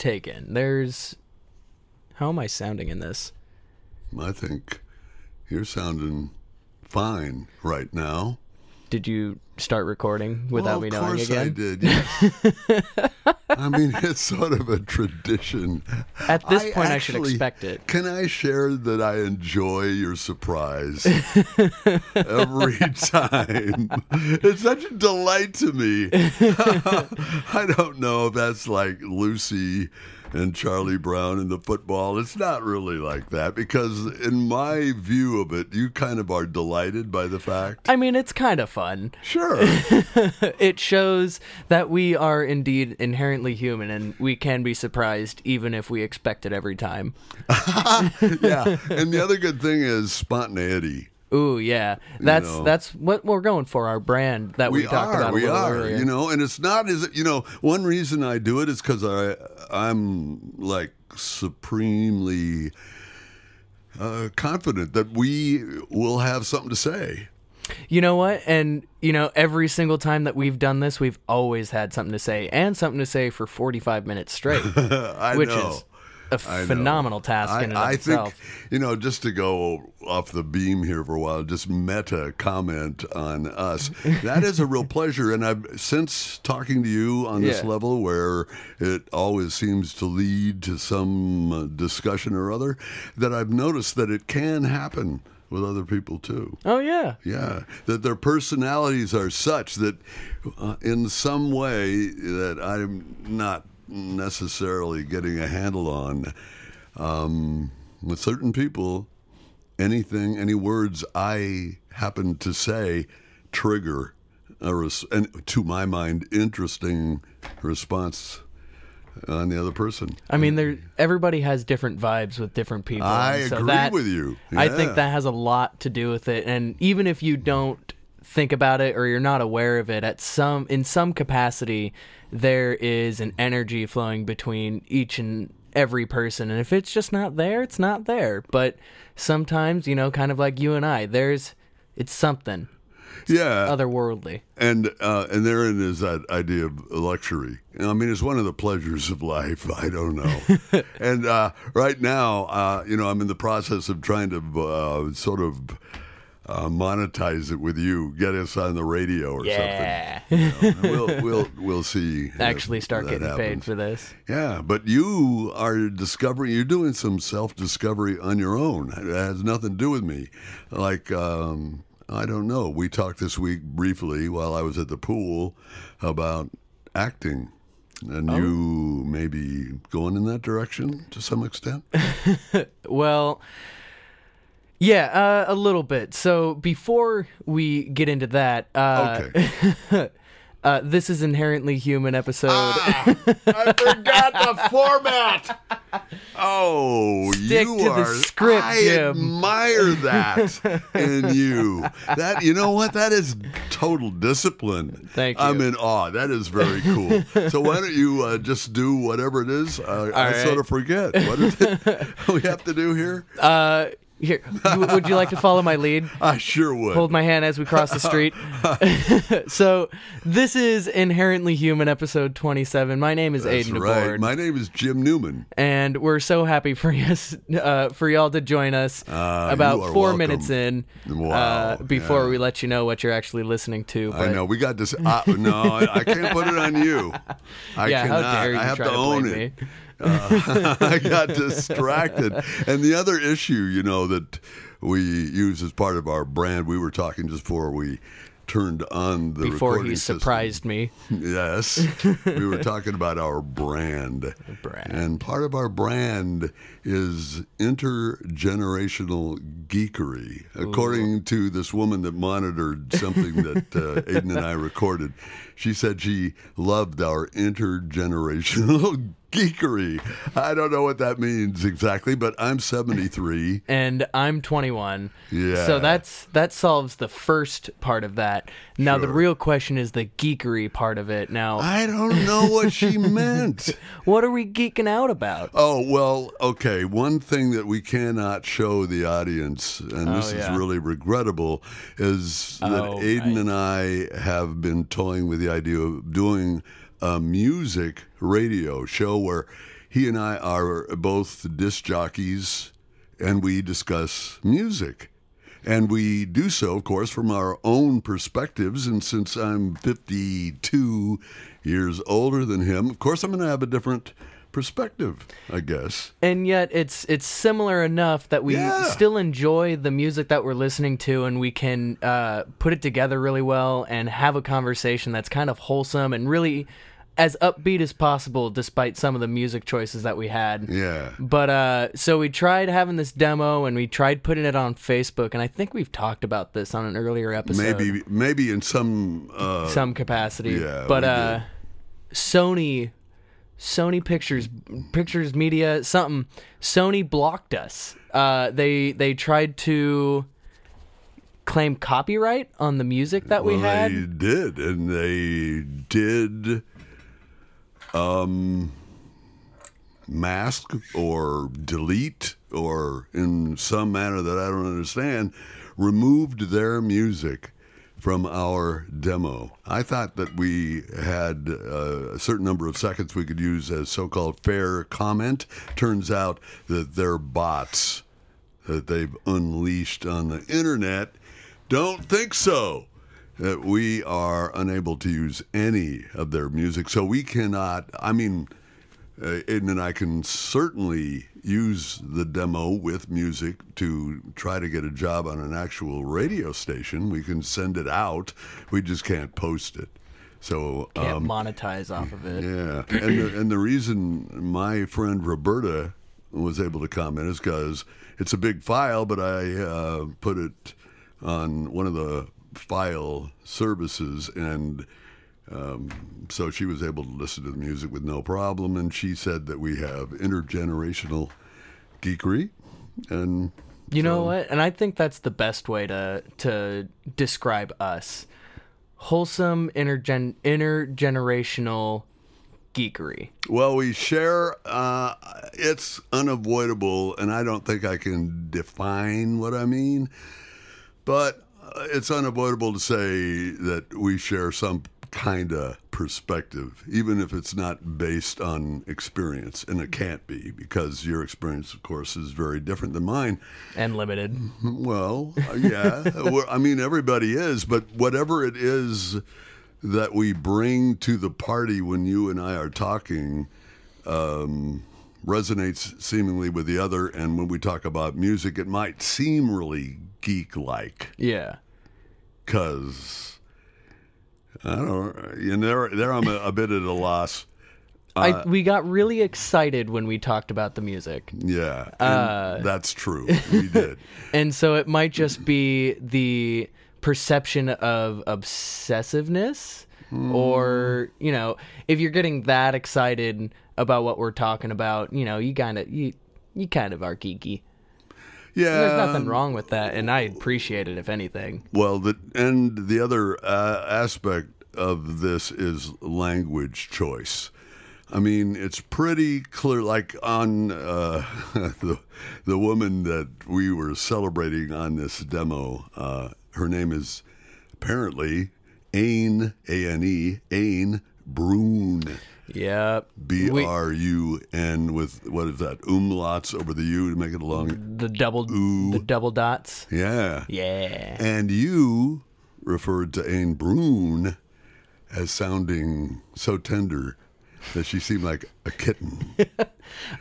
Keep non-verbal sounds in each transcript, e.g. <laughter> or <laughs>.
taken. There's how am I sounding in this? I think you're sounding fine right now. Did you start recording without well, me of knowing course again? I did. Yes. <laughs> I mean, it's sort of a tradition. At this point, I should expect it. Can I share that I enjoy your surprise <laughs> every time? It's such a delight to me. <laughs> I don't know if that's like Lucy and Charlie Brown and the football. It's not really like that because, in my view of it, you kind of are delighted by the fact. I mean, it's kind of fun. Sure. <laughs> It shows that we are indeed inherently human and we can be surprised even if we expect it every time. <laughs> yeah. And the other good thing is spontaneity. Ooh, yeah. That's know. that's what we're going for our brand that we, we talked are, about we are, earlier. you know, and it's not as you know. One reason I do it is because I I'm like supremely uh, confident that we will have something to say. You know what? And you know, every single time that we've done this, we've always had something to say and something to say for 45 minutes straight, <laughs> I which know. is a phenomenal task I, in and I itself. think you know just to go off the beam here for a while, just meta comment on us. <laughs> that is a real pleasure, and I've since talking to you on this Yeah. level where it always seems to lead to some discussion or other, that I've noticed that it can happen with other people too. oh yeah. Yeah, that their personalities are such that, uh, in some way, that I'm not necessarily getting a handle on. Um, with certain people, anything, any words I happen to say, trigger a res- and to my mind, interesting response on the other person. I mean, there everybody has different vibes with different people. I so agree that- with you. I think that has a lot to do with it. And even if you don't think about it or you're not aware of it, at some in some capacity, there is an energy flowing between each and every person. And if it's just not there, it's not there. But sometimes, you know, kind of like you and I, there's it's something Yeah, otherworldly. And uh, and therein is that idea of luxury. I mean, it's one of the pleasures of life. I don't know. <laughs> and uh, right now, uh, you know, I'm in the process of trying to uh, sort of uh, monetize it with you, get us on the radio or Yeah. something. <laughs> You know, we'll we'll we'll see. <laughs> Actually start getting paid for this. Yeah, but you are discovering. You're doing some self discovery on your own. It has nothing to do with me. Like um, I don't know. We talked this week briefly while I was at the pool about acting, and Oh. you maybe going in that direction to some extent. <laughs> Well, yeah, uh, a little bit. So before we get into that, uh, Okay. <laughs> uh, this is inherently human episode. Ah, I forgot the format. Oh, Stick you to the are. script, I Jim. admire that <laughs> in you. That you know what? That is total discipline. Thank you. I'm in awe. That is very cool. so why don't you uh, just do whatever it is? Uh, I right. sort of forget what is it <laughs> we have to do here. Here, w- would you like to follow my lead? <laughs> I sure would. Hold my hand as we cross the street. <laughs> <laughs> so this is inherently human episode 27. My name is That's Aiden right. DeBoard. My name is Jim Newman. and we're so happy for us, uh, for y'all to join us Uh, about you are four welcome. minutes in. Wow, uh, before yeah. we let you know what you're actually listening to. But I know we got this. Uh, no, I, I can't put it on you. I yeah, cannot. how dare you I have try to to own blame it. me? Uh, <laughs> I got <laughs> distracted. And the other issue, you know, that we use as part of our brand, we were talking just before we turned on the Before recording he system. surprised me. Yes, we were talking about our brand. <laughs> brand. And part of our brand is intergenerational geekery. According to this woman that monitored something that uh, Aiden and I recorded, she said she loved our intergenerational geekery. I don't know what that means exactly, but I'm 73. <laughs> And I'm 21. Yeah. So that's that solves the first part of that. Now the real question is the geekery part of it. Now, I don't know what she <laughs> meant. what are we geeking out about? Oh, well, okay. One thing that we cannot show the audience, and Oh, this yeah. is really regrettable, is that Oh, Aiden right. and I have been toying with the idea of doing a music radio show where he and I are both disc jockeys, and we discuss music. And we do so, of course, from our own perspectives. And since I'm 52 years older than him, of course, I'm going to have a different perspective, I guess. and yet it's it's similar enough that we Yeah. still enjoy the music that we're listening to and we can uh, put it together really well and have a conversation that's kind of wholesome and really as upbeat as possible despite some of the music choices that we had Yeah. but uh so we tried having this demo and we tried putting it on facebook and i think we've talked about this on an earlier episode Maybe, maybe in some. Uh, some capacity. Yeah, but uh. Sony, Sony Pictures, Pictures Media, something. Sony blocked us. Uh, they they tried to claim copyright on the music that we well, had. They did, and they did um, mask or delete or in some manner that I don't understand, removed their music from our demo. I thought that we had uh, a certain number of seconds we could use as so-called fair comment. Turns out that they're bots that they've unleashed on the internet don't think so. That we are unable to use any of their music, so we cannot. I mean, uh, Aiden and I can certainly use the demo with music to try to get a job on an actual radio station. We can send it out. We just can't post it. So Can't um, monetize off of it. yeah, and the, and the reason my friend Roberta was able to comment is because it's a big file, but I uh, put it on one of the file services, and um, so she was able to listen to the music with no problem. And she said that we have intergenerational geekery, and You know what? And I think that's the best way to to describe us. Wholesome intergen intergenerational geekery. Well, we share. Uh, it's unavoidable, and I don't think I can define what I mean, but it's unavoidable to say that we share some kind of perspective, even if it's not based on experience, and it can't be because your experience, of course, is very different than mine. And limited. Well, uh, yeah. <laughs> I mean, everybody is, but whatever it is that we bring to the party when you and I are talking um, resonates seemingly with the other. And when we talk about music, it might seem really geek like Yeah. because I don't. You know, there, there I'm a, a bit at a loss. I uh, we got really excited when we talked about the music. Yeah, and uh, that's true. We did. <laughs> And so it might just be the perception of obsessiveness hmm. or, you know, if you're getting that excited about what we're talking about, you know, you kind of you you kind of are geeky. Yeah, There's nothing wrong with that, and I appreciate it if anything. Well, the and the other uh, aspect of this is language choice. I mean, it's pretty clear. Like on uh, <laughs> the the woman that we were celebrating on this demo, uh, her name is apparently Ane A N E Ane Brun. Yep. B R U N with what is that umlauts over the U to make it a long. the double the double dots. Yeah. Yeah. And you referred to Ane Brun as sounding so tender that she seemed like a kitten. <laughs>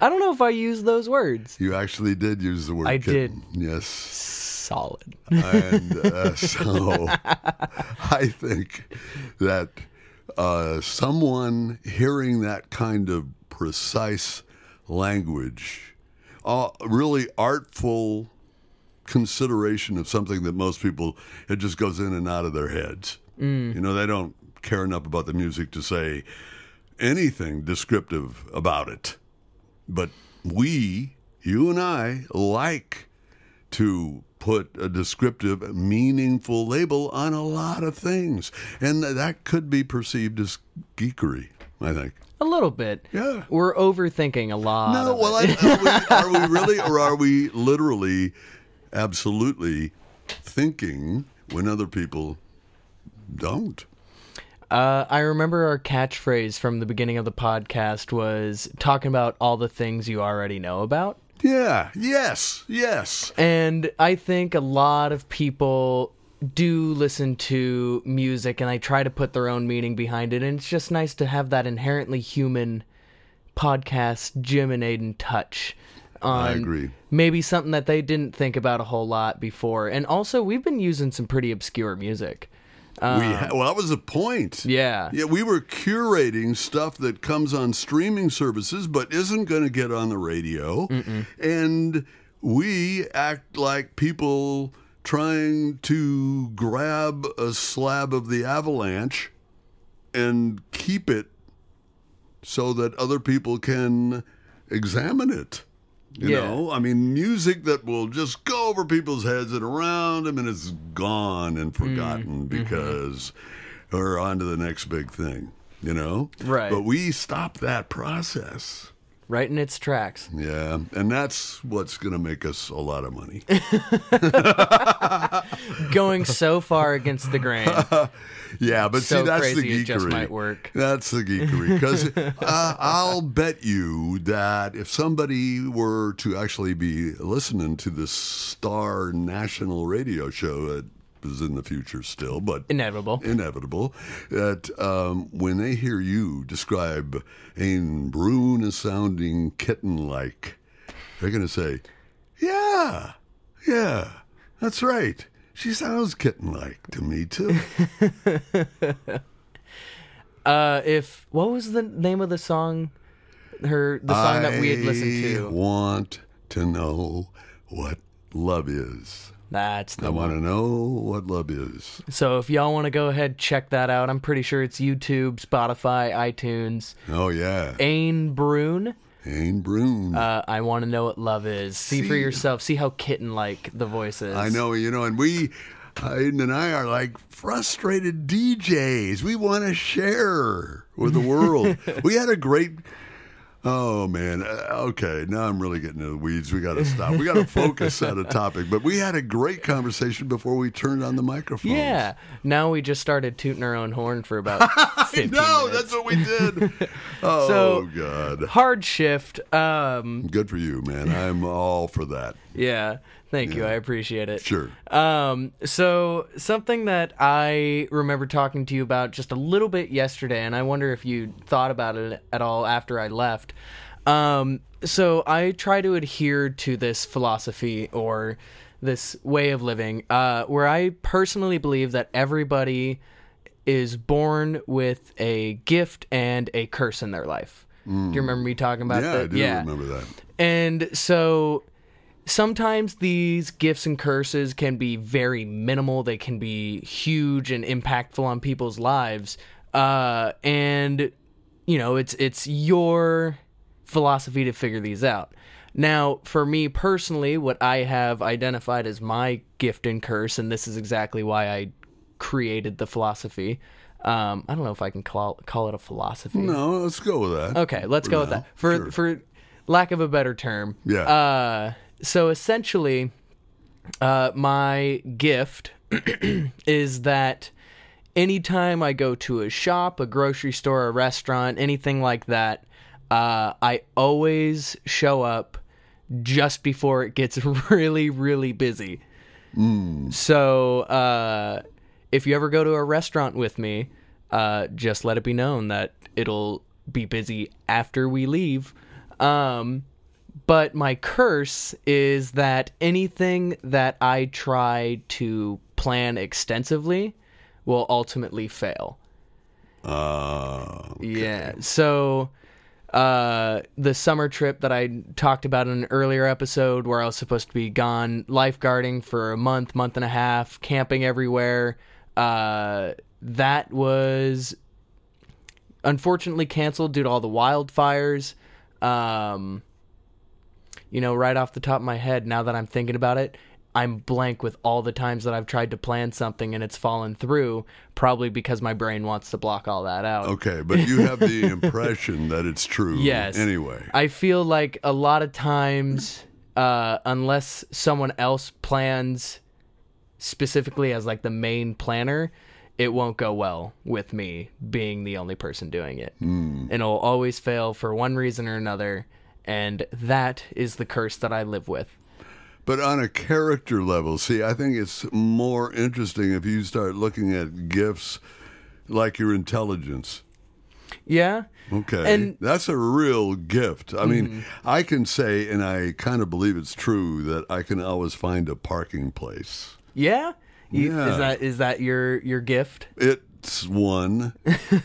I don't know if I use those words. You actually did use the word I kitten. Yes. Solid. And uh, <laughs> so I think that uh, someone hearing that kind of precise language, uh, really artful consideration of something that most people, it just goes in and out of their heads. You know, they don't care enough about the music to say anything descriptive about it. But we, you and I, like to put a descriptive, meaningful label on a lot of things. And that could be perceived as geekery, I think. A little bit. Yeah. We're overthinking a lot. No, well. I, are, we, <laughs> are we really, or are we literally, absolutely thinking when other people don't? Uh, I remember our catchphrase from the beginning of the podcast was talking about all the things you already know about. Yeah. Yes. Yes. And I think a lot of people do listen to music and they try to put their own meaning behind it. And it's just nice to have that inherently human podcast, Jim and Aiden touch. On I agree. Maybe something that they didn't think about a whole lot before. And also, we've been using some pretty obscure music. We ha- well, that was the point. Um, Yeah. Yeah, we were curating stuff that comes on streaming services but isn't going to get on the radio. And we act like people trying to grab a slab of the avalanche and keep it so that other people can examine it. You Yeah. know, I mean, music that will just go over people's heads and around them, and it's gone and mm-hmm. forgotten mm-hmm. because we're on to the next big thing. You know, Right. But we stop that process. Right in its tracks. Yeah, and that's what's going to make us a lot of money. <laughs> <laughs> Going so far against the grain. <laughs> Yeah, but So see, that's the geekery. just might work. That's the geekery. Because uh, I'll bet you that if somebody were to actually be listening to this star national radio show that is in the future still, but Inevitable. inevitable, that um, when they hear you describe Ane Brun as sounding kitten-like, they're going to say, "Yeah, yeah, that's right." She sounds kitten-like to me too. <laughs> Uh, if what was the name of the song? Her the song that we had listened I to. want to know what love is. That's the I want to know what love is. So if y'all want to go ahead check that out, I'm pretty sure it's YouTube, Spotify, iTunes. Oh yeah, Ane Brun. Ane Brun. Uh, I want to know what love is. See, for yourself. See how kitten-like the voice is. I know, you know, and we, Aiden and I are like frustrated DJs. We want to share with the world. <laughs> we had a great. Oh man. Uh, okay, now I'm really getting into the weeds. We got to stop. We got to focus on a topic. But we had a great conversation before we turned on the microphone. Yeah. Now we just started tooting our own horn for about <laughs> 15 No, minutes. that's what we did. <laughs> Oh So- God. Hard shift. Um, Good for you, man. I'm all for that. yeah. Thank you. I appreciate it. Sure. Um, so something that I remember talking to you about just a little bit yesterday, and I wonder if you thought about it at all after I left. Um, so I try to adhere to this philosophy or this way of living, uh, where I personally believe that everybody is born with a gift and a curse in their life. Do you remember me talking about that? Yeah, I that? do remember that. And so sometimes these gifts and curses can be very minimal, they can be huge and impactful on people's lives. Uh, and you know, it's it's your philosophy to figure these out. Now, for me personally, what I have identified as my gift and curse, and this is exactly why I created the philosophy. Um, I don't know if I can call call it a philosophy. No, let's go with that. Okay, let's go with that. For Sure. for lack of a better term. Yeah. Uh so essentially uh my gift <clears throat> is that anytime I go to a shop, a grocery store, a restaurant, anything like that, uh I always show up just before it gets <laughs> really really busy. So, uh, if you ever go to a restaurant with me, uh, just let it be known that it'll be busy after we leave. Um, but my curse is that anything that I try to plan extensively will ultimately fail. Uh, Yeah. So uh the summer trip that I talked about in an earlier episode where I was supposed to be gone lifeguarding for a month, month and a half, camping everywhere, uh that was unfortunately canceled due to all the wildfires. Um you know, right off the top of my head, now that I'm thinking about it, I'm blank with all the times that I've tried to plan something and it's fallen through, probably because my brain wants to block all that out. okay, but you have the <laughs> impression that it's true. Yes. Anyway. I feel like a lot of times, uh, unless someone else plans specifically as like the main planner, it won't go well with me being the only person doing it. Mm. It'll always fail for one reason or another, and that is the curse that I live with. But on a character level, see, I think it's more interesting if you start looking at gifts like your intelligence. Yeah. Okay. And that's a real gift. I mean, mm-hmm. I can say, and I kind of believe it's true, that I can always find a parking place. Yeah. You, yeah. Is that is that your your gift? It's one.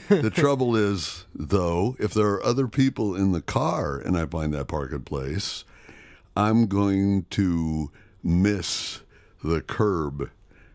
the <laughs> trouble is, though, if there are other people in the car and I find that parking place, I'm going to miss the curb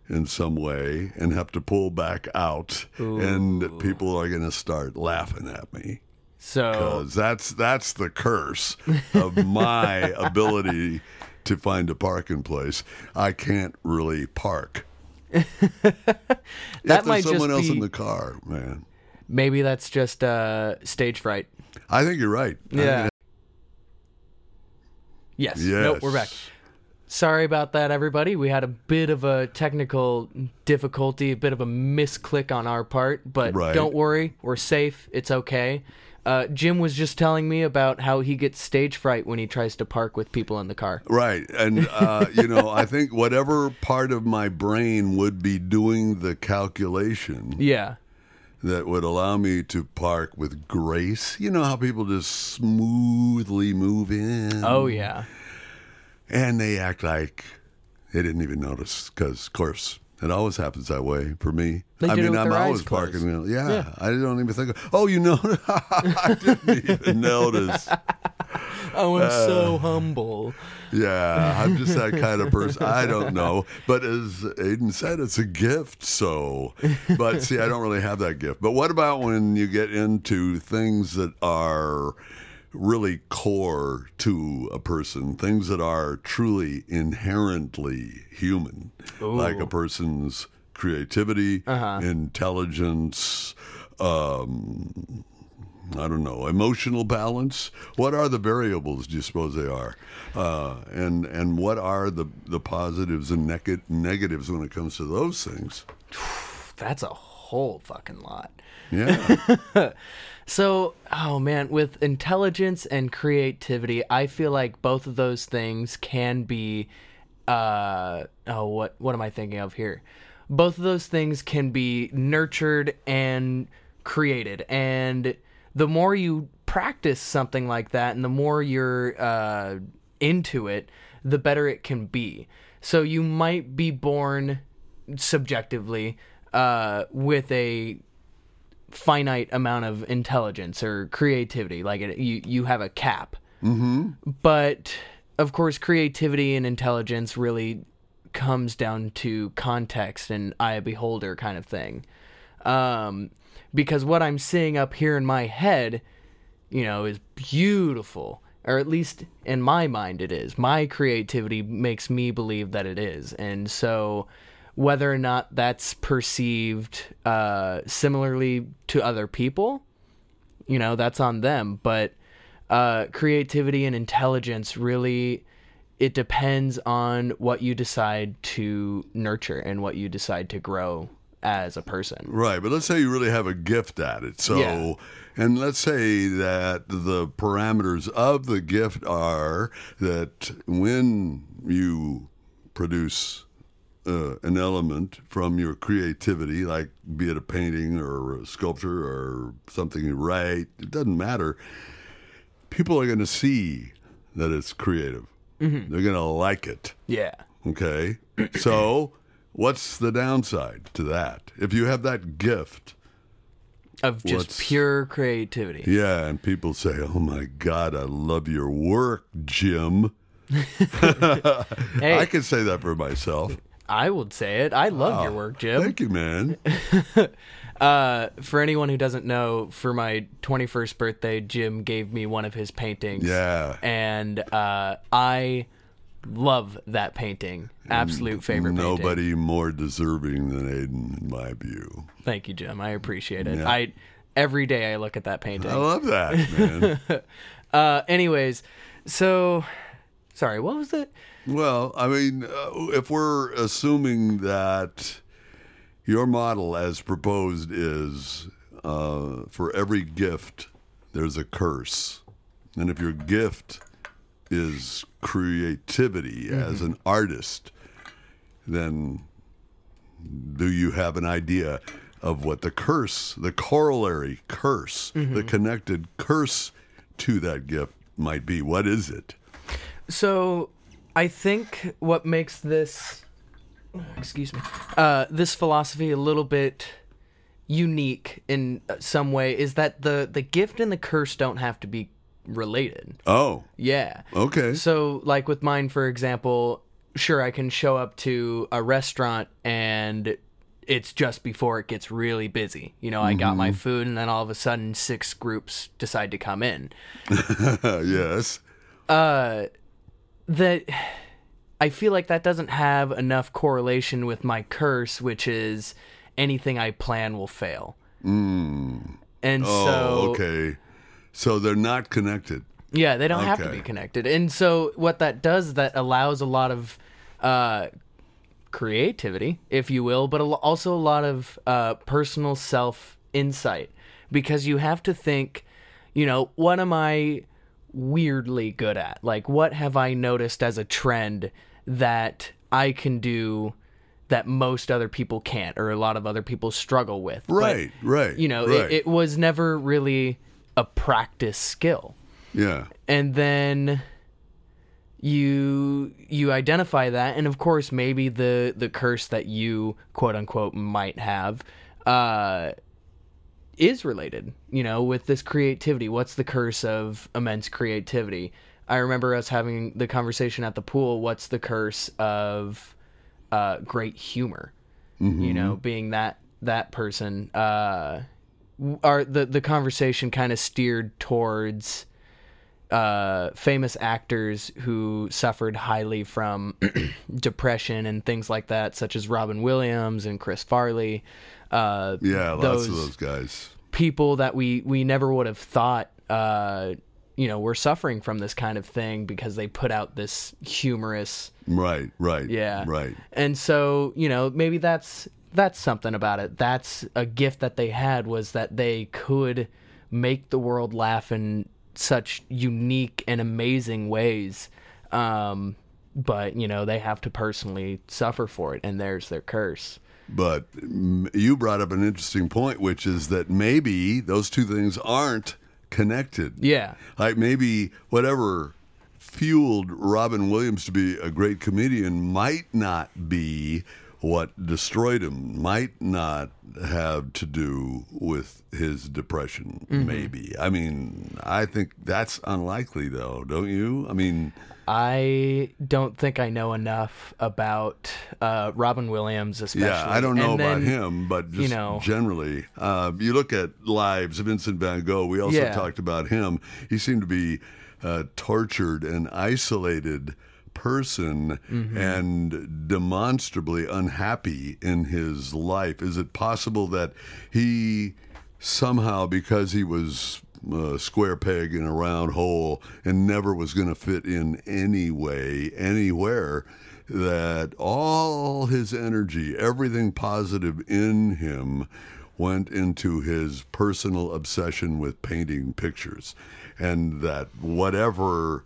in some way and have to pull back out, Ooh. and people are going to start laughing at me. So that's that's the curse of my <laughs> ability to find a parking place. I can't really park. <laughs> that if might someone else be, in the car, man. Maybe that's just uh, stage fright. I think you're right. Yeah. Yes. yes. Nope, we're back. Sorry about that, everybody. We had a bit of a technical difficulty, a bit of a misclick on our part, but right. don't worry, we're safe. It's okay. Uh, Jim was just telling me about how he gets stage fright when he tries to park with people in the car. Right. And, uh, <laughs> you know, I think whatever part of my brain would be doing the calculation. Yeah. That would allow me to park with grace. You know how people just smoothly move in? Oh, yeah and they act like they didn't even notice because, of course, it always happens that way for me. They I mean, I'm always parking. Yeah, yeah, I don't even think. Of, oh, you know, <laughs> I didn't even notice. <laughs> Oh, I'm uh, so humble. Yeah, I'm just that <laughs> kind of person. I don't know, but as Aiden said, it's a gift. So, but see, I don't really have that gift. But what about when you get into things that are really core to a person, things that are truly inherently human, Ooh. like a person's creativity, uh-huh. intelligence, um, I don't know, emotional balance. What are the variables? Do you suppose they are? Uh, and and what are the the positives and neg- negatives when it comes to those things? <sighs> That's a whole fucking lot. Yeah. <laughs> So, oh man, with intelligence and creativity, I feel like both of those things can be uh oh what what am I thinking of here? Both of those things can be nurtured and created. And the more you practice something like that and the more you're uh into it, the better it can be. So you might be born subjectively uh, with a finite amount of intelligence or creativity. Like it, you, you have a cap. Mm-hmm. But of course, creativity and intelligence really comes down to context and eye beholder kind of thing. Um, because what I'm seeing up here in my head, you know, is beautiful. Or at least in my mind, it is. My creativity makes me believe that it is. And so whether or not that's perceived uh, similarly to other people, you know, that's on them. But uh, creativity and intelligence really, it depends on what you decide to nurture and what you decide to grow as a person. Right. But let's say you really have a gift at it. So. Yeah. And let's say that the parameters of the gift are that when you produce uh, an element from your creativity, like be it a painting or a sculpture or something you write, it doesn't matter. People are going to see that it's creative. Mm-hmm. They're going to like it. Yeah. Okay. <clears throat> so, what's the downside to that? If you have that gift of just pure creativity. Yeah, and people say, "Oh my God, I love your work, Jim." <laughs> hey. <laughs> I can say that for myself. I would say it. I love oh, your work, Jim. Thank you, man. <laughs> uh, for anyone who doesn't know, for my 21st birthday, Jim gave me one of his paintings. Yeah. And uh, I love that painting. Absolute favorite Nobody painting. more deserving than Aiden, in my view. Thank you, Jim. I appreciate it. Yeah. I every day I look at that painting. I love that, man. <laughs> uh, anyways, so sorry, what was it? Well, I mean, uh, if we're assuming that your model as proposed is uh, for every gift there's a curse, and if your gift is creativity as an artist, then do you have an idea of what the curse, the corollary curse, the connected curse to that gift might be? What is it? So, I think what makes this, excuse me, uh, this philosophy a little bit unique in some way is that the the gift and the curse don't have to be related. Oh, Yeah. okay. So, like with mine, for example, sure, I can show up to a restaurant and it's just before it gets really busy. You know, I got my food, and then all of a sudden, six groups decide to come in. <laughs> yes. That I feel like that doesn't have enough correlation with my curse, which is anything I plan will fail. Mm. And Oh, so, okay. So they're not connected. Yeah, they don't have to be connected. And so what that does is that allows a lot of uh, creativity, if you will, but also a lot of uh, personal self insight because you have to think, you know, what am I weirdly good at? Like, what have I noticed as a trend that I can do that most other people can't or a lot of other people struggle with? But, Right, right. you know, right. it, it was never really a practice skill yeah. and then you you identify that and of course maybe the the curse that you quote unquote might have uh is related you know with this creativity. What's the curse of immense creativity? I remember us having the conversation at the pool. What's the curse of uh great humor? You know being that that person. Uh our the the conversation kind of steered towards uh, famous actors who suffered highly from <clears throat> depression and things like that, such as Robin Williams and Chris Farley. Uh, Yeah, lots those of those guys. people that we we never would have thought. Uh, you know, were suffering from this kind of thing because they put out this humorous Right, right. yeah. Right. And so, you know, maybe that's that's something about it. That's a gift that they had was that they could make the world laugh in such unique and amazing ways. Um but, you know, they have to personally suffer for it and there's their curse. But you brought up an interesting point, which is that maybe those two things aren't connected. Yeah. Like maybe whatever fueled Robin Williams to be a great comedian might not be what destroyed him, might not have to do with his depression, maybe. I mean, I think that's unlikely, though, don't you? I mean, I don't think I know enough about uh, Robin Williams, especially. Yeah, I don't know And about then- him, but just you know- generally, uh, you look at lives. Of Vincent Van Gogh. We also Yeah. talked about him. He seemed to be a tortured and isolated person, Mm-hmm. and demonstrably unhappy in his life. Is it possible that he somehow, because he was a square peg in a round hole and never was going to fit in any way, anywhere, that all his energy, everything positive in him, went into his personal obsession with painting pictures. And that whatever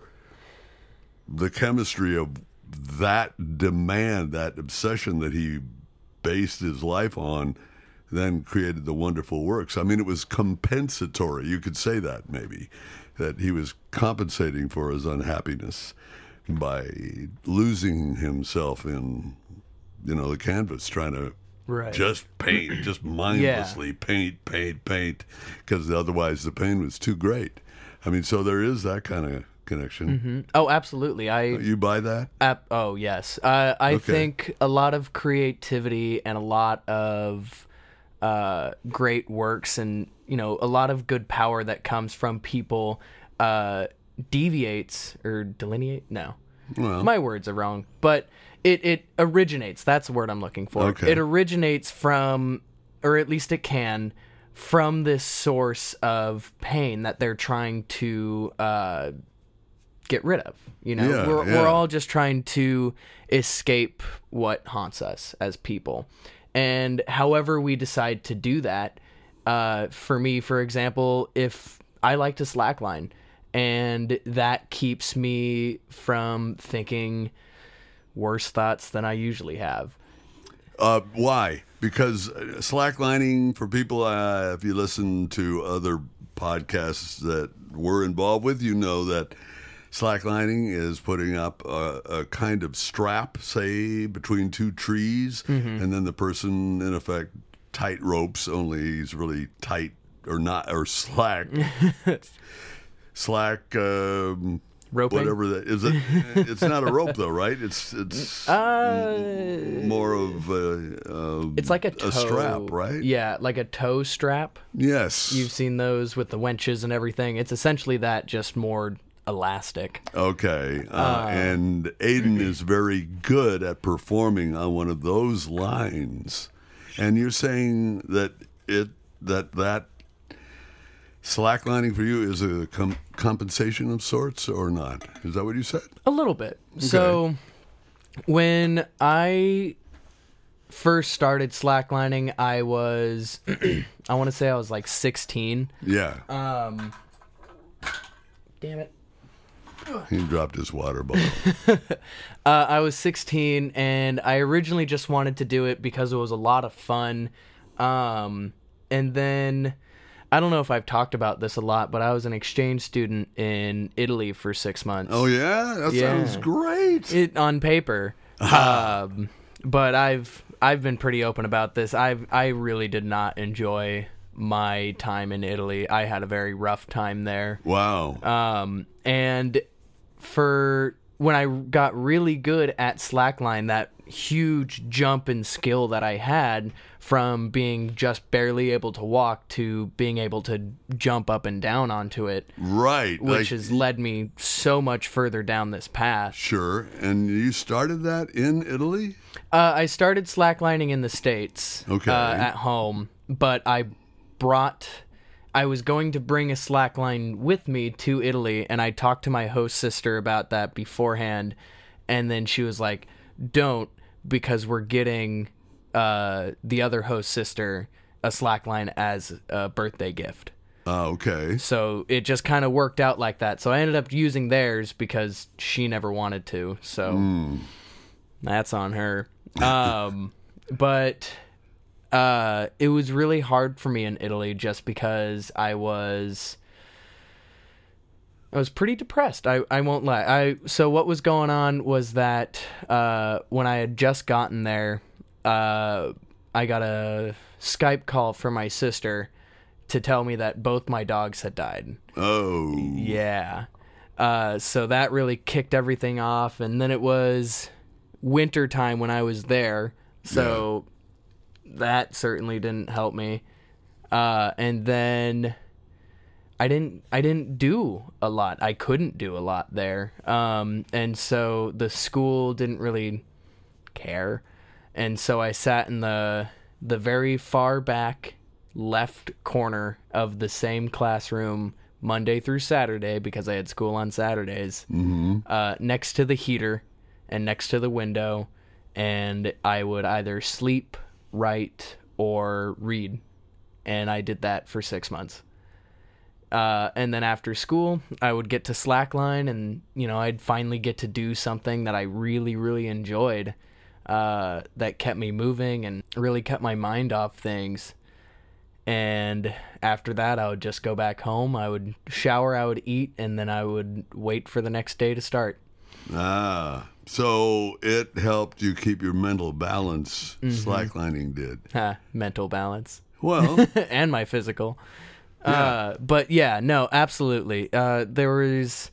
the chemistry of that demand, that obsession that he based his life on, then created the wonderful works. I mean, it was compensatory. You could say that maybe, that he was compensating for his unhappiness by losing himself in, you know, the canvas, trying to Right. just paint, just <clears throat> mindlessly paint, paint, paint, because otherwise the pain was too great. I mean, so there is that kind of connection. Oh, absolutely. I You buy that? Ap- oh yes, uh, I Okay. think a lot of creativity and a lot of uh, great works, and you know, a lot of good power that comes from people uh, deviates or delineate. No, Well, my words are wrong, but it it originates. That's the word I'm looking for. Okay. It originates from, or at least it can, from this source of pain that they're trying to uh, get rid of. You know, Yeah, we're yeah. we're all just trying to escape what haunts us as people. And however we decide to do that, uh, for me, for example, if I like to slackline, and that keeps me from thinking worse thoughts than I usually have. Uh, why? Because uh, slacklining for people, uh, if you listen to other podcasts that we're involved with, you know that slacklining is putting up a, a kind of strap, say, between two trees, and then the person, in effect, tight ropes, only he's really tight or not, or slack. <laughs> slack. Um, Roping? Whatever that is, it. <laughs> It's not a rope though, right? It's it's Uh, more of a, uh, it's like a toe, strap, right? Yeah, like a toe strap. Yes. You've seen those with the wenches and everything. It's essentially that, just more elastic. okay. Uh, and Aiden is very good at performing on one of those lines. And you're saying that it that that slacklining for you is a com- compensation of sorts or not? Is that what you said? A little bit. So when I first started slacklining, I was <clears throat> I want to say I was like 16. Yeah. Um Damn it. He dropped his water bottle. <laughs> Uh, I was 16 and I originally just wanted to do it because it was a lot of fun. Um, and then I don't know if I've talked about this a lot, but I was an exchange student in Italy for six months. oh yeah, that Yeah. sounds great. it on paper. um, but I've I've been pretty open about this. I've I really did not enjoy my time in Italy. I had a very rough time there. wow. Um, and for when I got really good at slackline, that huge jump in skill that I had from being just barely able to walk to being able to jump up and down onto it, right. which like- has led me so much further down this path. Sure. And you started that in Italy? Uh, I started slacklining in the states, Okay. uh, at home, but I brought. I was going to bring a slackline with me to Italy, and I talked to my host sister about that beforehand, and then she was like, "Don't," because we're getting uh, the other host sister a slackline as a birthday gift. Ah, okay. So it just kind of worked out like that. So I ended up using theirs because she never wanted to. So that's on her. Um, <laughs> but uh, it was really hard for me in Italy just because I was I was pretty depressed. I, I won't lie. I so what was going on was that uh, when I had just gotten there, uh, I got a Skype call from my sister to tell me that both my dogs had died. Oh. Yeah. Uh, so that really kicked everything off, and then it was winter time when I was there, so that certainly didn't help me. Uh, and then I didn't I didn't do a lot. I couldn't do a lot there, um, and so the school didn't really care, and so I sat in the the very far back left corner of the same classroom Monday through Saturday because I had school on Saturdays, uh, next to the heater and next to the window, and I would either sleep, write, or read, and I did that for six months. Uh, and then after school, I would get to slackline, and you know, I'd finally get to do something that I really, really enjoyed, uh, that kept me moving and really kept my mind off things. And after that, I would just go back home. I would shower, I would eat, and then I would wait for the next day to start. Ah. So it helped you keep your mental balance. Mm-hmm. Slacklining did. Ha, mental balance. Well, <laughs> and my physical. Uh, but yeah, no, absolutely. Uh, there was,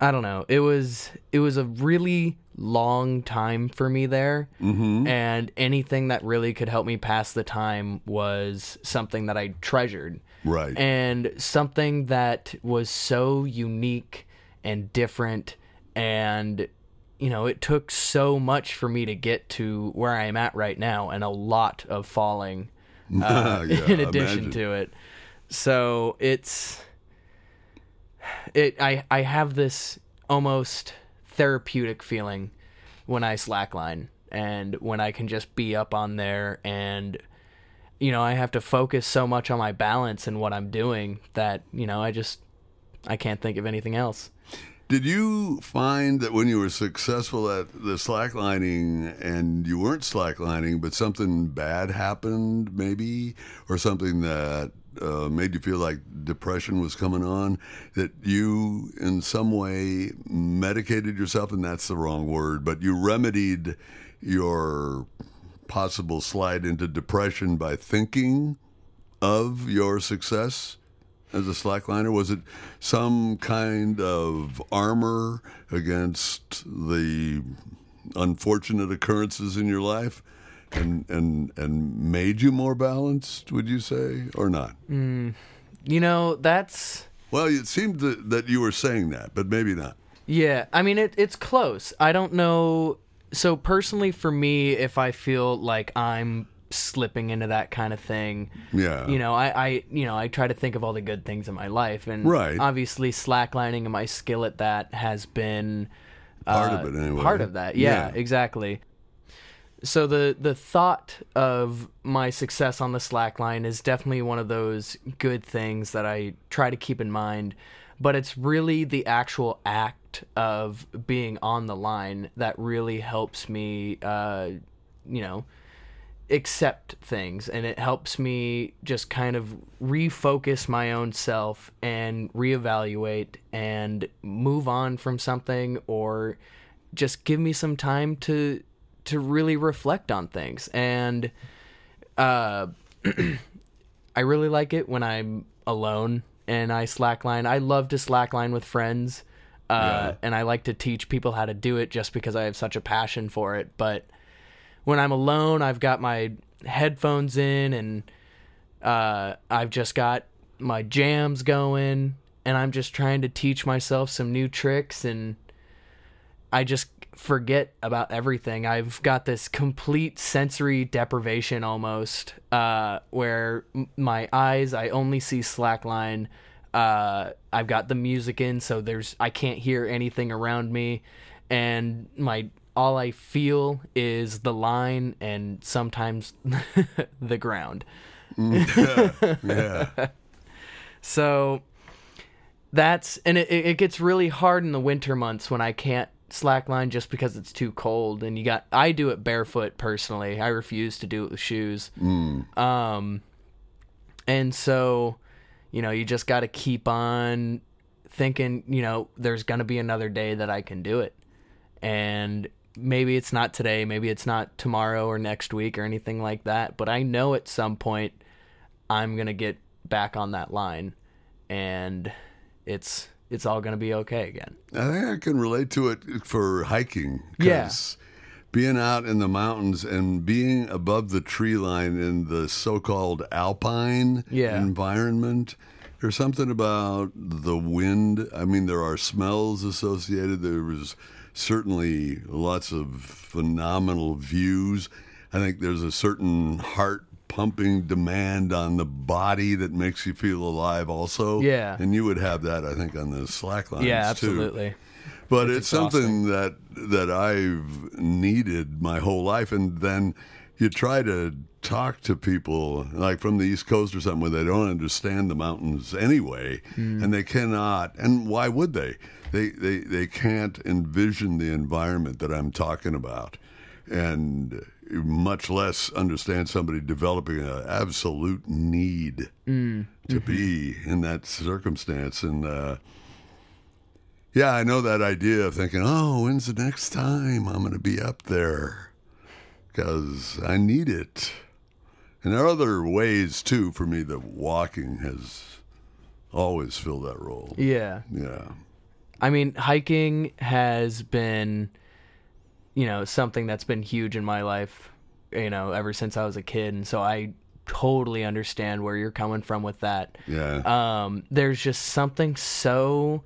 I don't know. It was it was a really long time for me there, mm-hmm. and anything that really could help me pass the time was something that I treasured, right. and something that was so unique and different, and you know, it took so much for me to get to where I am at right now, and a lot of falling <laughs> uh, Yeah, <laughs> in addition to it. So it's it I I have this almost therapeutic feeling when I slackline. and when I can just be up on there and you know, I have to focus so much on my balance and what I'm doing that, you know, I just I can't think of anything else. Did you find that when you were successful at the slacklining and you weren't slacklining, but something bad happened, maybe, or something that uh, made you feel like depression was coming on, that you in some way medicated yourself, and that's the wrong word, but you remedied your possible slide into depression by thinking of your success? As a slackliner? Was it some kind of armor against the unfortunate occurrences in your life? And, and and made you more balanced, would you say, or not? Mm, you know, that's well. It seemed that, that you were saying that, but maybe not. Yeah, I mean, it, it's close. I don't know. So personally, for me, if I feel like I'm slipping into that kind of thing. Yeah. You know, I, I you know, I try to think of all the good things in my life and right. obviously slacklining and my skill at that has been part uh, of it anyway. Part of that. Yeah, yeah, exactly. So the the thought of my success on the slackline is definitely one of those good things that I try to keep in mind, but it's really the actual act of being on the line that really helps me uh, you know, accept things and it helps me just kind of refocus my own self and reevaluate and move on from something or just give me some time to to really reflect on things and uh <clears throat> I really like it when I'm alone and I slackline. I love to slackline with friends. Uh, yeah. and I like to teach people how to do it just because I have such a passion for it, but when I'm alone, I've got my headphones in and uh, I've just got my jams going and I'm just trying to teach myself some new tricks and I just forget about everything. I've got this complete sensory deprivation almost uh, where my eyes, I only see slackline. Uh, I've got the music in, so there's I can't hear anything around me, and my all I feel is the line and sometimes <laughs> the ground. yeah. yeah. <laughs> So that's and it it gets really hard in the winter months when I can't slackline just because it's too cold and you got I do it barefoot personally. I refuse to do it with shoes. Mm. Um and so you know, you just got to keep on thinking, you know, there's going to be another day that I can do it. And maybe it's not today, maybe it's not tomorrow or next week or anything like that, but I know at some point I'm going to get back on that line and it's it's all going to be okay again. I think I can relate to it for hiking yeah. being out in the mountains and being above the tree line in the so-called alpine yeah. environment there's something about the wind. I mean, there are smells associated. There was certainly lots of phenomenal views. I think there's a certain heart pumping demand on the body that makes you feel alive also. Yeah. And you would have that I think on the slack lines Yeah, absolutely. Too. But it's, it's something that that I've needed my whole life and then you try to talk to people like from the east coast or something where they don't understand the mountains anyway mm. and they cannot and why would they they, they, they can't envision the environment that I'm talking about, and much less understand somebody developing an absolute need mm. to mm-hmm. be in that circumstance. And uh, yeah, I know that idea of thinking, oh, when's the next time I'm going to be up there? Because I need it. And there are other ways too for me that walking has always filled that role. Yeah. Yeah. I mean, hiking has been, you know, something that's been huge in my life, you know, ever since I was a kid. And so I totally understand where you're coming from with that. Yeah. Um, there's just something so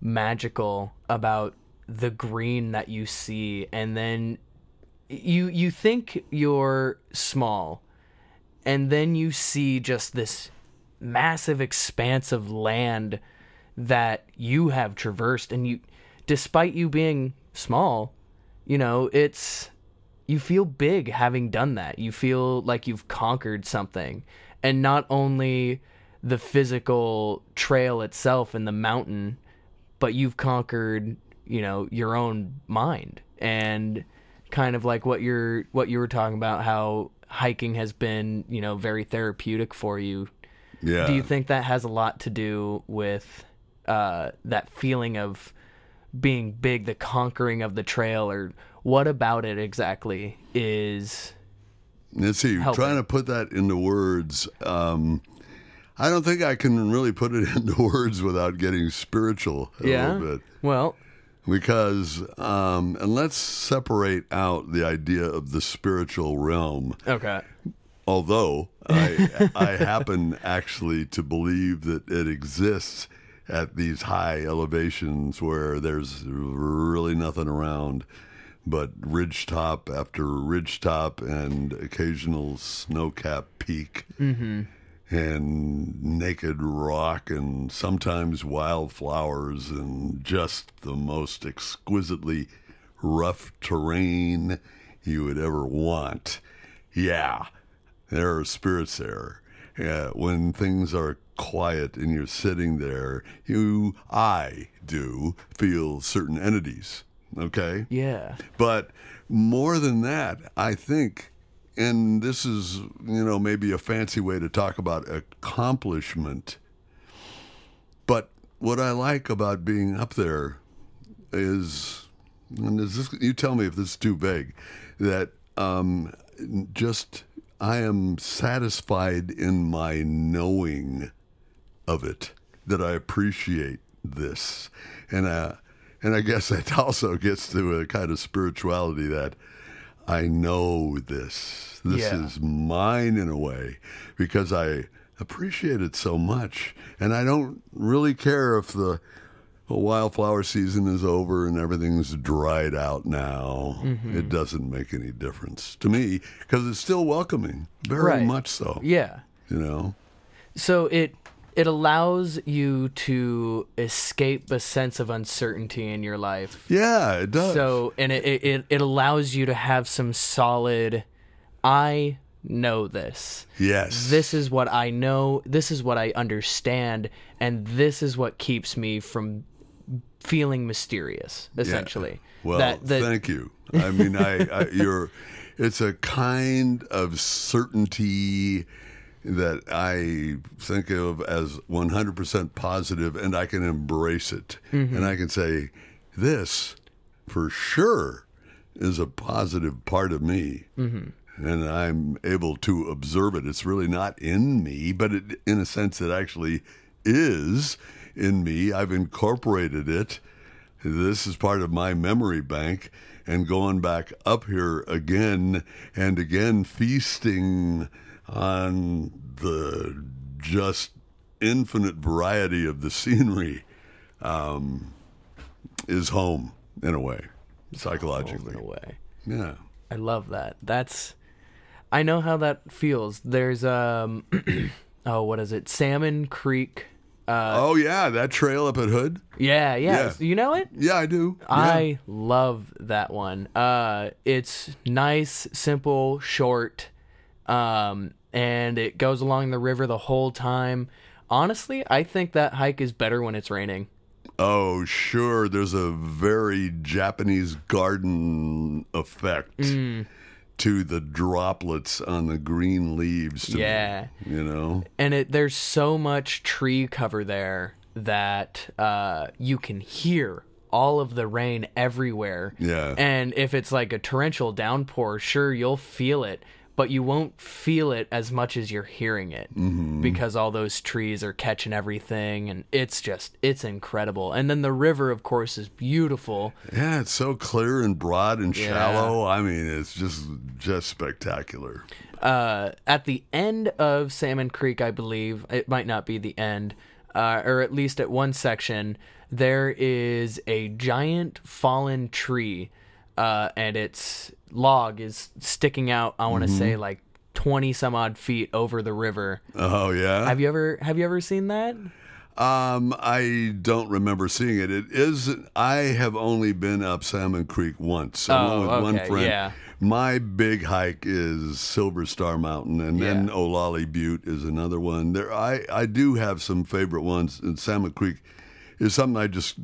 magical about the green that you see and then you you think you're small and then you see just this massive expanse of land that you have traversed and you despite you being small you know it's you feel big having done that. You feel like you've conquered something. And not only the physical trail itself and the mountain, but you've conquered, you know, your own mind. And kind of like what you're what you were talking about how hiking has been, you know, very therapeutic for you. Yeah. Do you think that has a lot to do with uh, that feeling of being big, the conquering of the trail, or what about it exactly is? Let's see. helping? Trying to put that into words. Um, I don't think I can really put it <laughs> into words without getting spiritual a Yeah. little bit. Well, Because, um, and let's separate out the idea of the spiritual realm. okay. Although I, <laughs> I happen actually to believe that it exists at these high elevations where there's really nothing around but ridge top after ridge top and occasional snow capped peak mm-hmm. and naked rock and sometimes wildflowers and just the most exquisitely rough terrain you would ever want. Yeah, there are spirits there. Yeah, when things are quiet and you're sitting there, you, I do feel certain entities. Okay? Yeah. But more than that, I think, and this is, you know, maybe a fancy way to talk about accomplishment. But what I like about being up there is, and is this, you tell me if this is too vague, that um, just I am satisfied in my knowing of it that I appreciate this, and uh, and I guess that <laughs> also gets to a kind of spirituality that I know this. This Yeah. is mine in a way because I appreciate it so much, and I don't really care if the wildflower season is over and everything's dried out now. Mm-hmm. It doesn't make any difference to me because it's still welcoming, very Right. much so. Yeah. You know. So it it allows you to escape a sense of uncertainty in your life. Yeah, it does. So and it it- it allows you to have some solid I know this. yes, This is what I know, this is what I understand, and this is what keeps me from feeling mysterious, Yeah. essentially. Well, that, that thank you. I mean, I, I <laughs> you're. It's a kind of certainty that I think of as 100% positive, and I can embrace it, Mm-hmm. and I can say, this, for sure, is a positive part of me. Mm-hmm. And I'm able to observe it. It's really not in me, but it, in a sense, it actually is in me. I've incorporated it. This is part of my memory bank. And going back up here again and again, feasting on the just infinite variety of the scenery um, is home in a way, psychologically. in a way. Yeah. I love that. That's I know how that feels. There's um <clears throat> oh what is it? Salmon Creek. Uh oh, yeah, that trail up at Hood? yeah, yeah. Yeah. You know it? Yeah, I do. Yeah. I love that one. Uh it's nice, simple, short. Um and it goes along the river the whole time. Honestly, I think that hike is better when it's raining. Oh, sure. There's a very Japanese garden effect Mm. To the droplets on the green leaves. me, Yeah. you know? and it there's so much tree cover there that uh, you can hear all of the rain everywhere. Yeah. And if it's like a torrential downpour, sure you'll feel it, but you won't feel it as much as you're hearing it Mm-hmm. because all those trees are catching everything and it's just it's incredible. And then the river of course is beautiful. Yeah, it's so clear and broad and shallow. I mean, it's just just spectacular. uh, at the end of Salmon Creek, I believe it might not be the end, uh, or at least at one section, there is a giant fallen tree, uh, and its log is sticking out. I want to say like twenty some odd feet over the river. Oh yeah. Have you ever have you ever seen that? Um, I don't remember seeing it. It is. I have only been up Salmon Creek once. I Oh, with one okay, friend. yeah. my big hike is Silver Star Mountain, and then Yeah. Olallie Butte is another one. There, I I do have some favorite ones. And Salmon Creek is something I just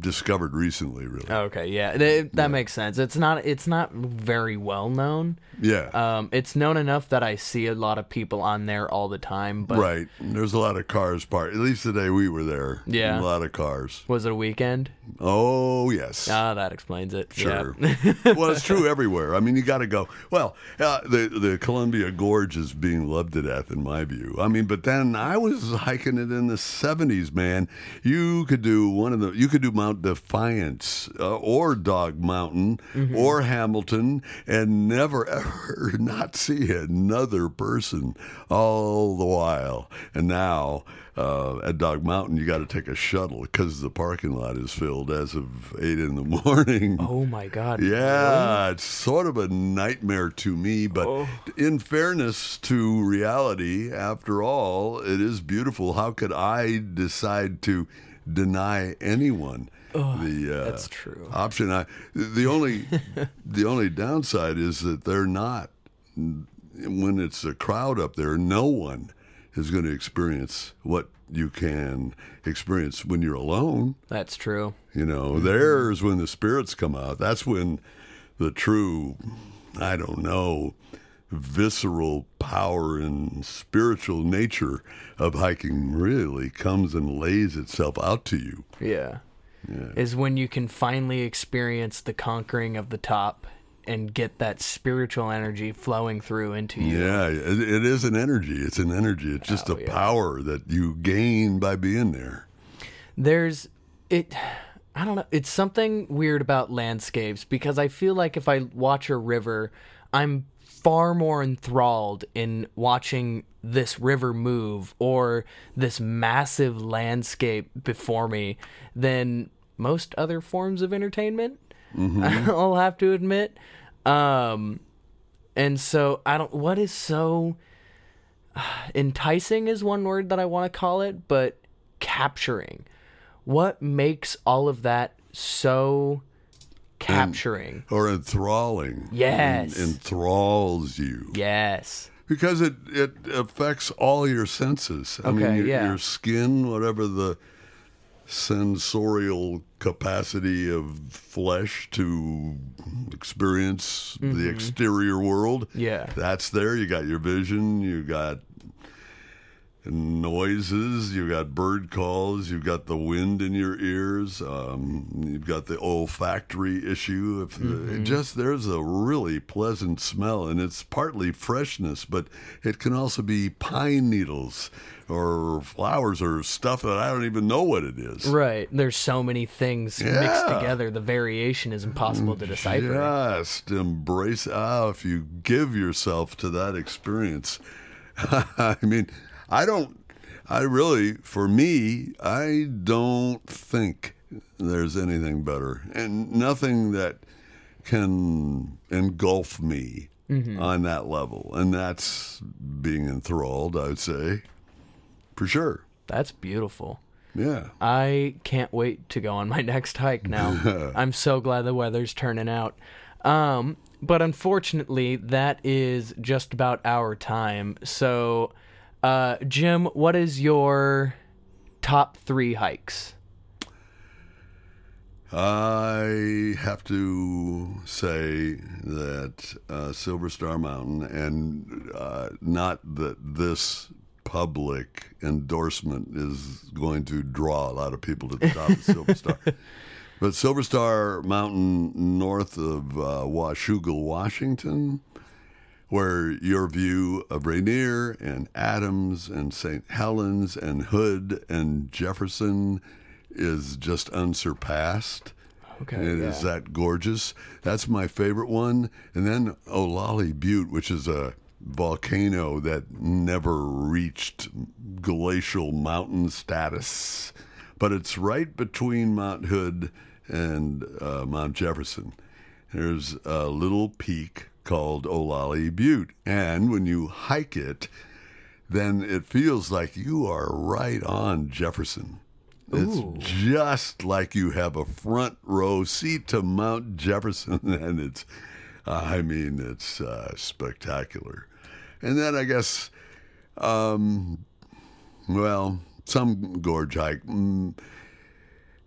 discovered recently. Really, Okay, yeah, th- that makes sense. It's not it's not very well known. yeah. Um, it's known enough that I see a lot of people on there all the time. But Right. There's a lot of cars parked. At least the day we were there. Yeah. A lot of cars. was it a weekend? Oh, yes. Ah, that explains it. Sure. Yeah. <laughs> well, it's true everywhere. I mean, you got to go. Well, uh, the the Columbia Gorge is being loved to death, in my view. I mean, but then I was hiking it in the '70s, man. You could do one of the. You could do Mount Defiance uh, or Dog Mountain or Hamilton, and never <laughs> ever not see another person all the while. And now. Uh, at Dog Mountain, you got to take a shuttle because the parking lot is filled as of eight in the <laughs> morning. oh my god. Yeah, it's sort of a nightmare to me, but Oh. in fairness to reality, after all, it is beautiful. How could I decide to deny anyone the uh, that's true. option? I, the only <laughs> the only downside is that they're not. When it's a crowd up there, no one is going to experience what you can experience when you're alone. That's true. You know, there's when the spirits come out. That's when the true, I don't know, visceral power and spiritual nature of hiking really comes and lays itself out to you. Yeah. Is when you can finally experience the conquering of the top and get that spiritual energy flowing through into you. Yeah, it, it is an energy. It's an energy. It's just Oh, a yeah. power that you gain by being there. There's it I don't know, it's something weird about landscapes because I feel like if I watch a river, I'm far more enthralled in watching this river move or this massive landscape before me than most other forms of entertainment. <laughs> I'll have to admit. Um and so I don't what is so <sighs> enticing is one word that I want to call it, but capturing. What makes all of that so capturing? Or enthralling. Yes. En- enthralls you. yes. Because it, it affects all your senses. I mean, Okay, your, yeah. your skin, whatever the sensorial capacity of flesh to experience the exterior world. Mm-hmm. Yeah. That's there. You got your vision, you got noises, you've got bird calls, you've got the wind in your ears, um, you've got the olfactory issue. If it just there's a really pleasant smell, and it's partly freshness, but it can also be pine needles or flowers or stuff that I don't even know what it is. Right. There's so many things mixed together. The variation is impossible to decipher. Just embrace. Ah, if you give yourself to that experience, <laughs> I mean, I don't. I really, for me, I don't think there's anything better, and nothing that can engulf me on that level, and that's being enthralled. I would say, for sure. That's beautiful. Yeah. I can't wait to go on my <laughs> next hike now. <laughs> I'm so glad the weather's turning out. Um, but unfortunately, that is just about our time. So, uh, Jim, what is your top three hikes? I have to say that uh, Silver Star Mountain, and uh, not that this public endorsement is going to draw a lot of people to the top of Silver Star, <laughs> but Silver Star Mountain north of uh, Washougal, Washington, where your view of Rainier and Adams and St. Helens and Hood and Jefferson is just unsurpassed. Okay, it is that gorgeous. That's my favorite one. And then Olallie Butte, which is a volcano that never reached glacial mountain status, but it's right between Mount Hood and uh, Mount Jefferson. There's a little peak called Olallie Butte, and when you hike it, then it feels like you are right on Jefferson. Ooh. It's just like you have a front row seat to Mount Jefferson, <laughs> and it's I mean, it's uh, spectacular. And then I guess, um, well, some gorge hike. Mm,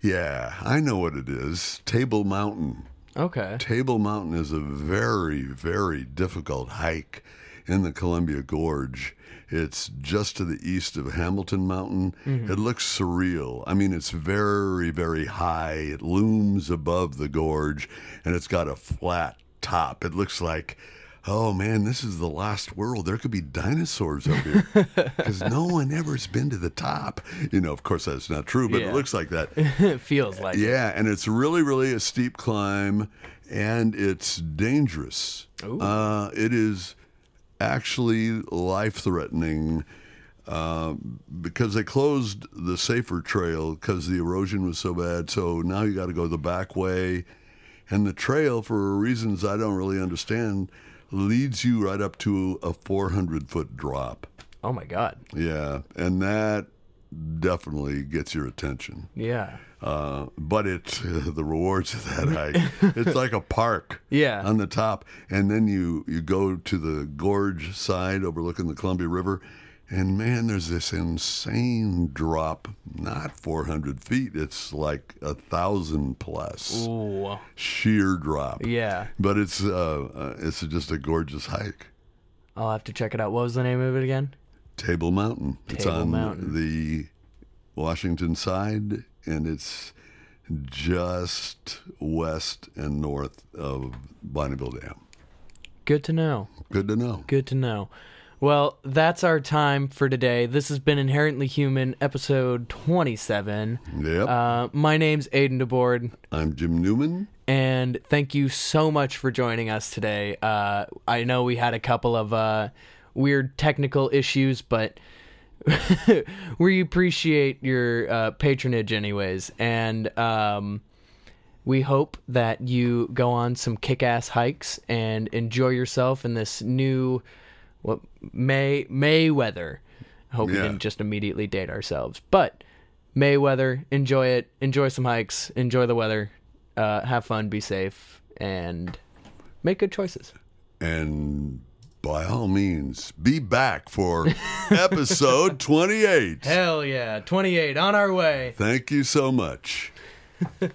yeah, I know what it is. Table Mountain. Okay. Table Mountain is a very, very difficult hike in the Columbia Gorge. It's just to the east of Hamilton Mountain. Mm-hmm. It looks surreal. I mean, it's very, very high. It looms above the gorge and it's got a flat top. It looks like, oh man, this is the last world. There could be dinosaurs up here <laughs> because no one ever's been to the top. You know, of course, that's not true, but Yeah. it looks like that. <laughs> it feels like it. Yeah, and it's really, really a steep climb, and it's dangerous. Uh, it is actually life-threatening uh, because they closed the safer trail because the erosion was so bad. So now you got to go the back way, and the trail, for reasons I don't really understand, leads you right up to a 400-foot drop. Oh my god. Yeah, and that definitely gets your attention. Yeah. Uh, but it's <laughs> the rewards of that hike. <laughs> it's like a park Yeah. on the top, and then you you go to the gorge side overlooking the Columbia River, and man, there's this insane drop. Not 400 feet; it's like a thousand plus Ooh. sheer drop. Yeah. But it's uh, uh, it's just a gorgeous hike. I'll have to check it out. What was the name of it again? Table Mountain. Table it's on Mountain. the Washington side, and it's just west and north of Bonneville Dam. Good to know. Good to know. Good to know. Well, that's our time for today. This has been Inherently Human, episode 27. Yep. Uh, my name's Aiden DeBoard, I'm Jim Newman. and thank you so much for joining us today. Uh, I know we had a couple of uh, weird technical issues, but <laughs> we appreciate your uh, patronage, anyways. And um, we hope that you go on some kick-ass hikes and enjoy yourself in this new what May May weather. I hope we Yeah. didn't just immediately date ourselves, but May weather. Enjoy it. Enjoy some hikes. Enjoy the weather. Uh, have fun. Be safe and make good choices. And by all means, be back for <laughs> episode 28. Hell yeah! Twenty eight on our way. Thank you so much. <laughs>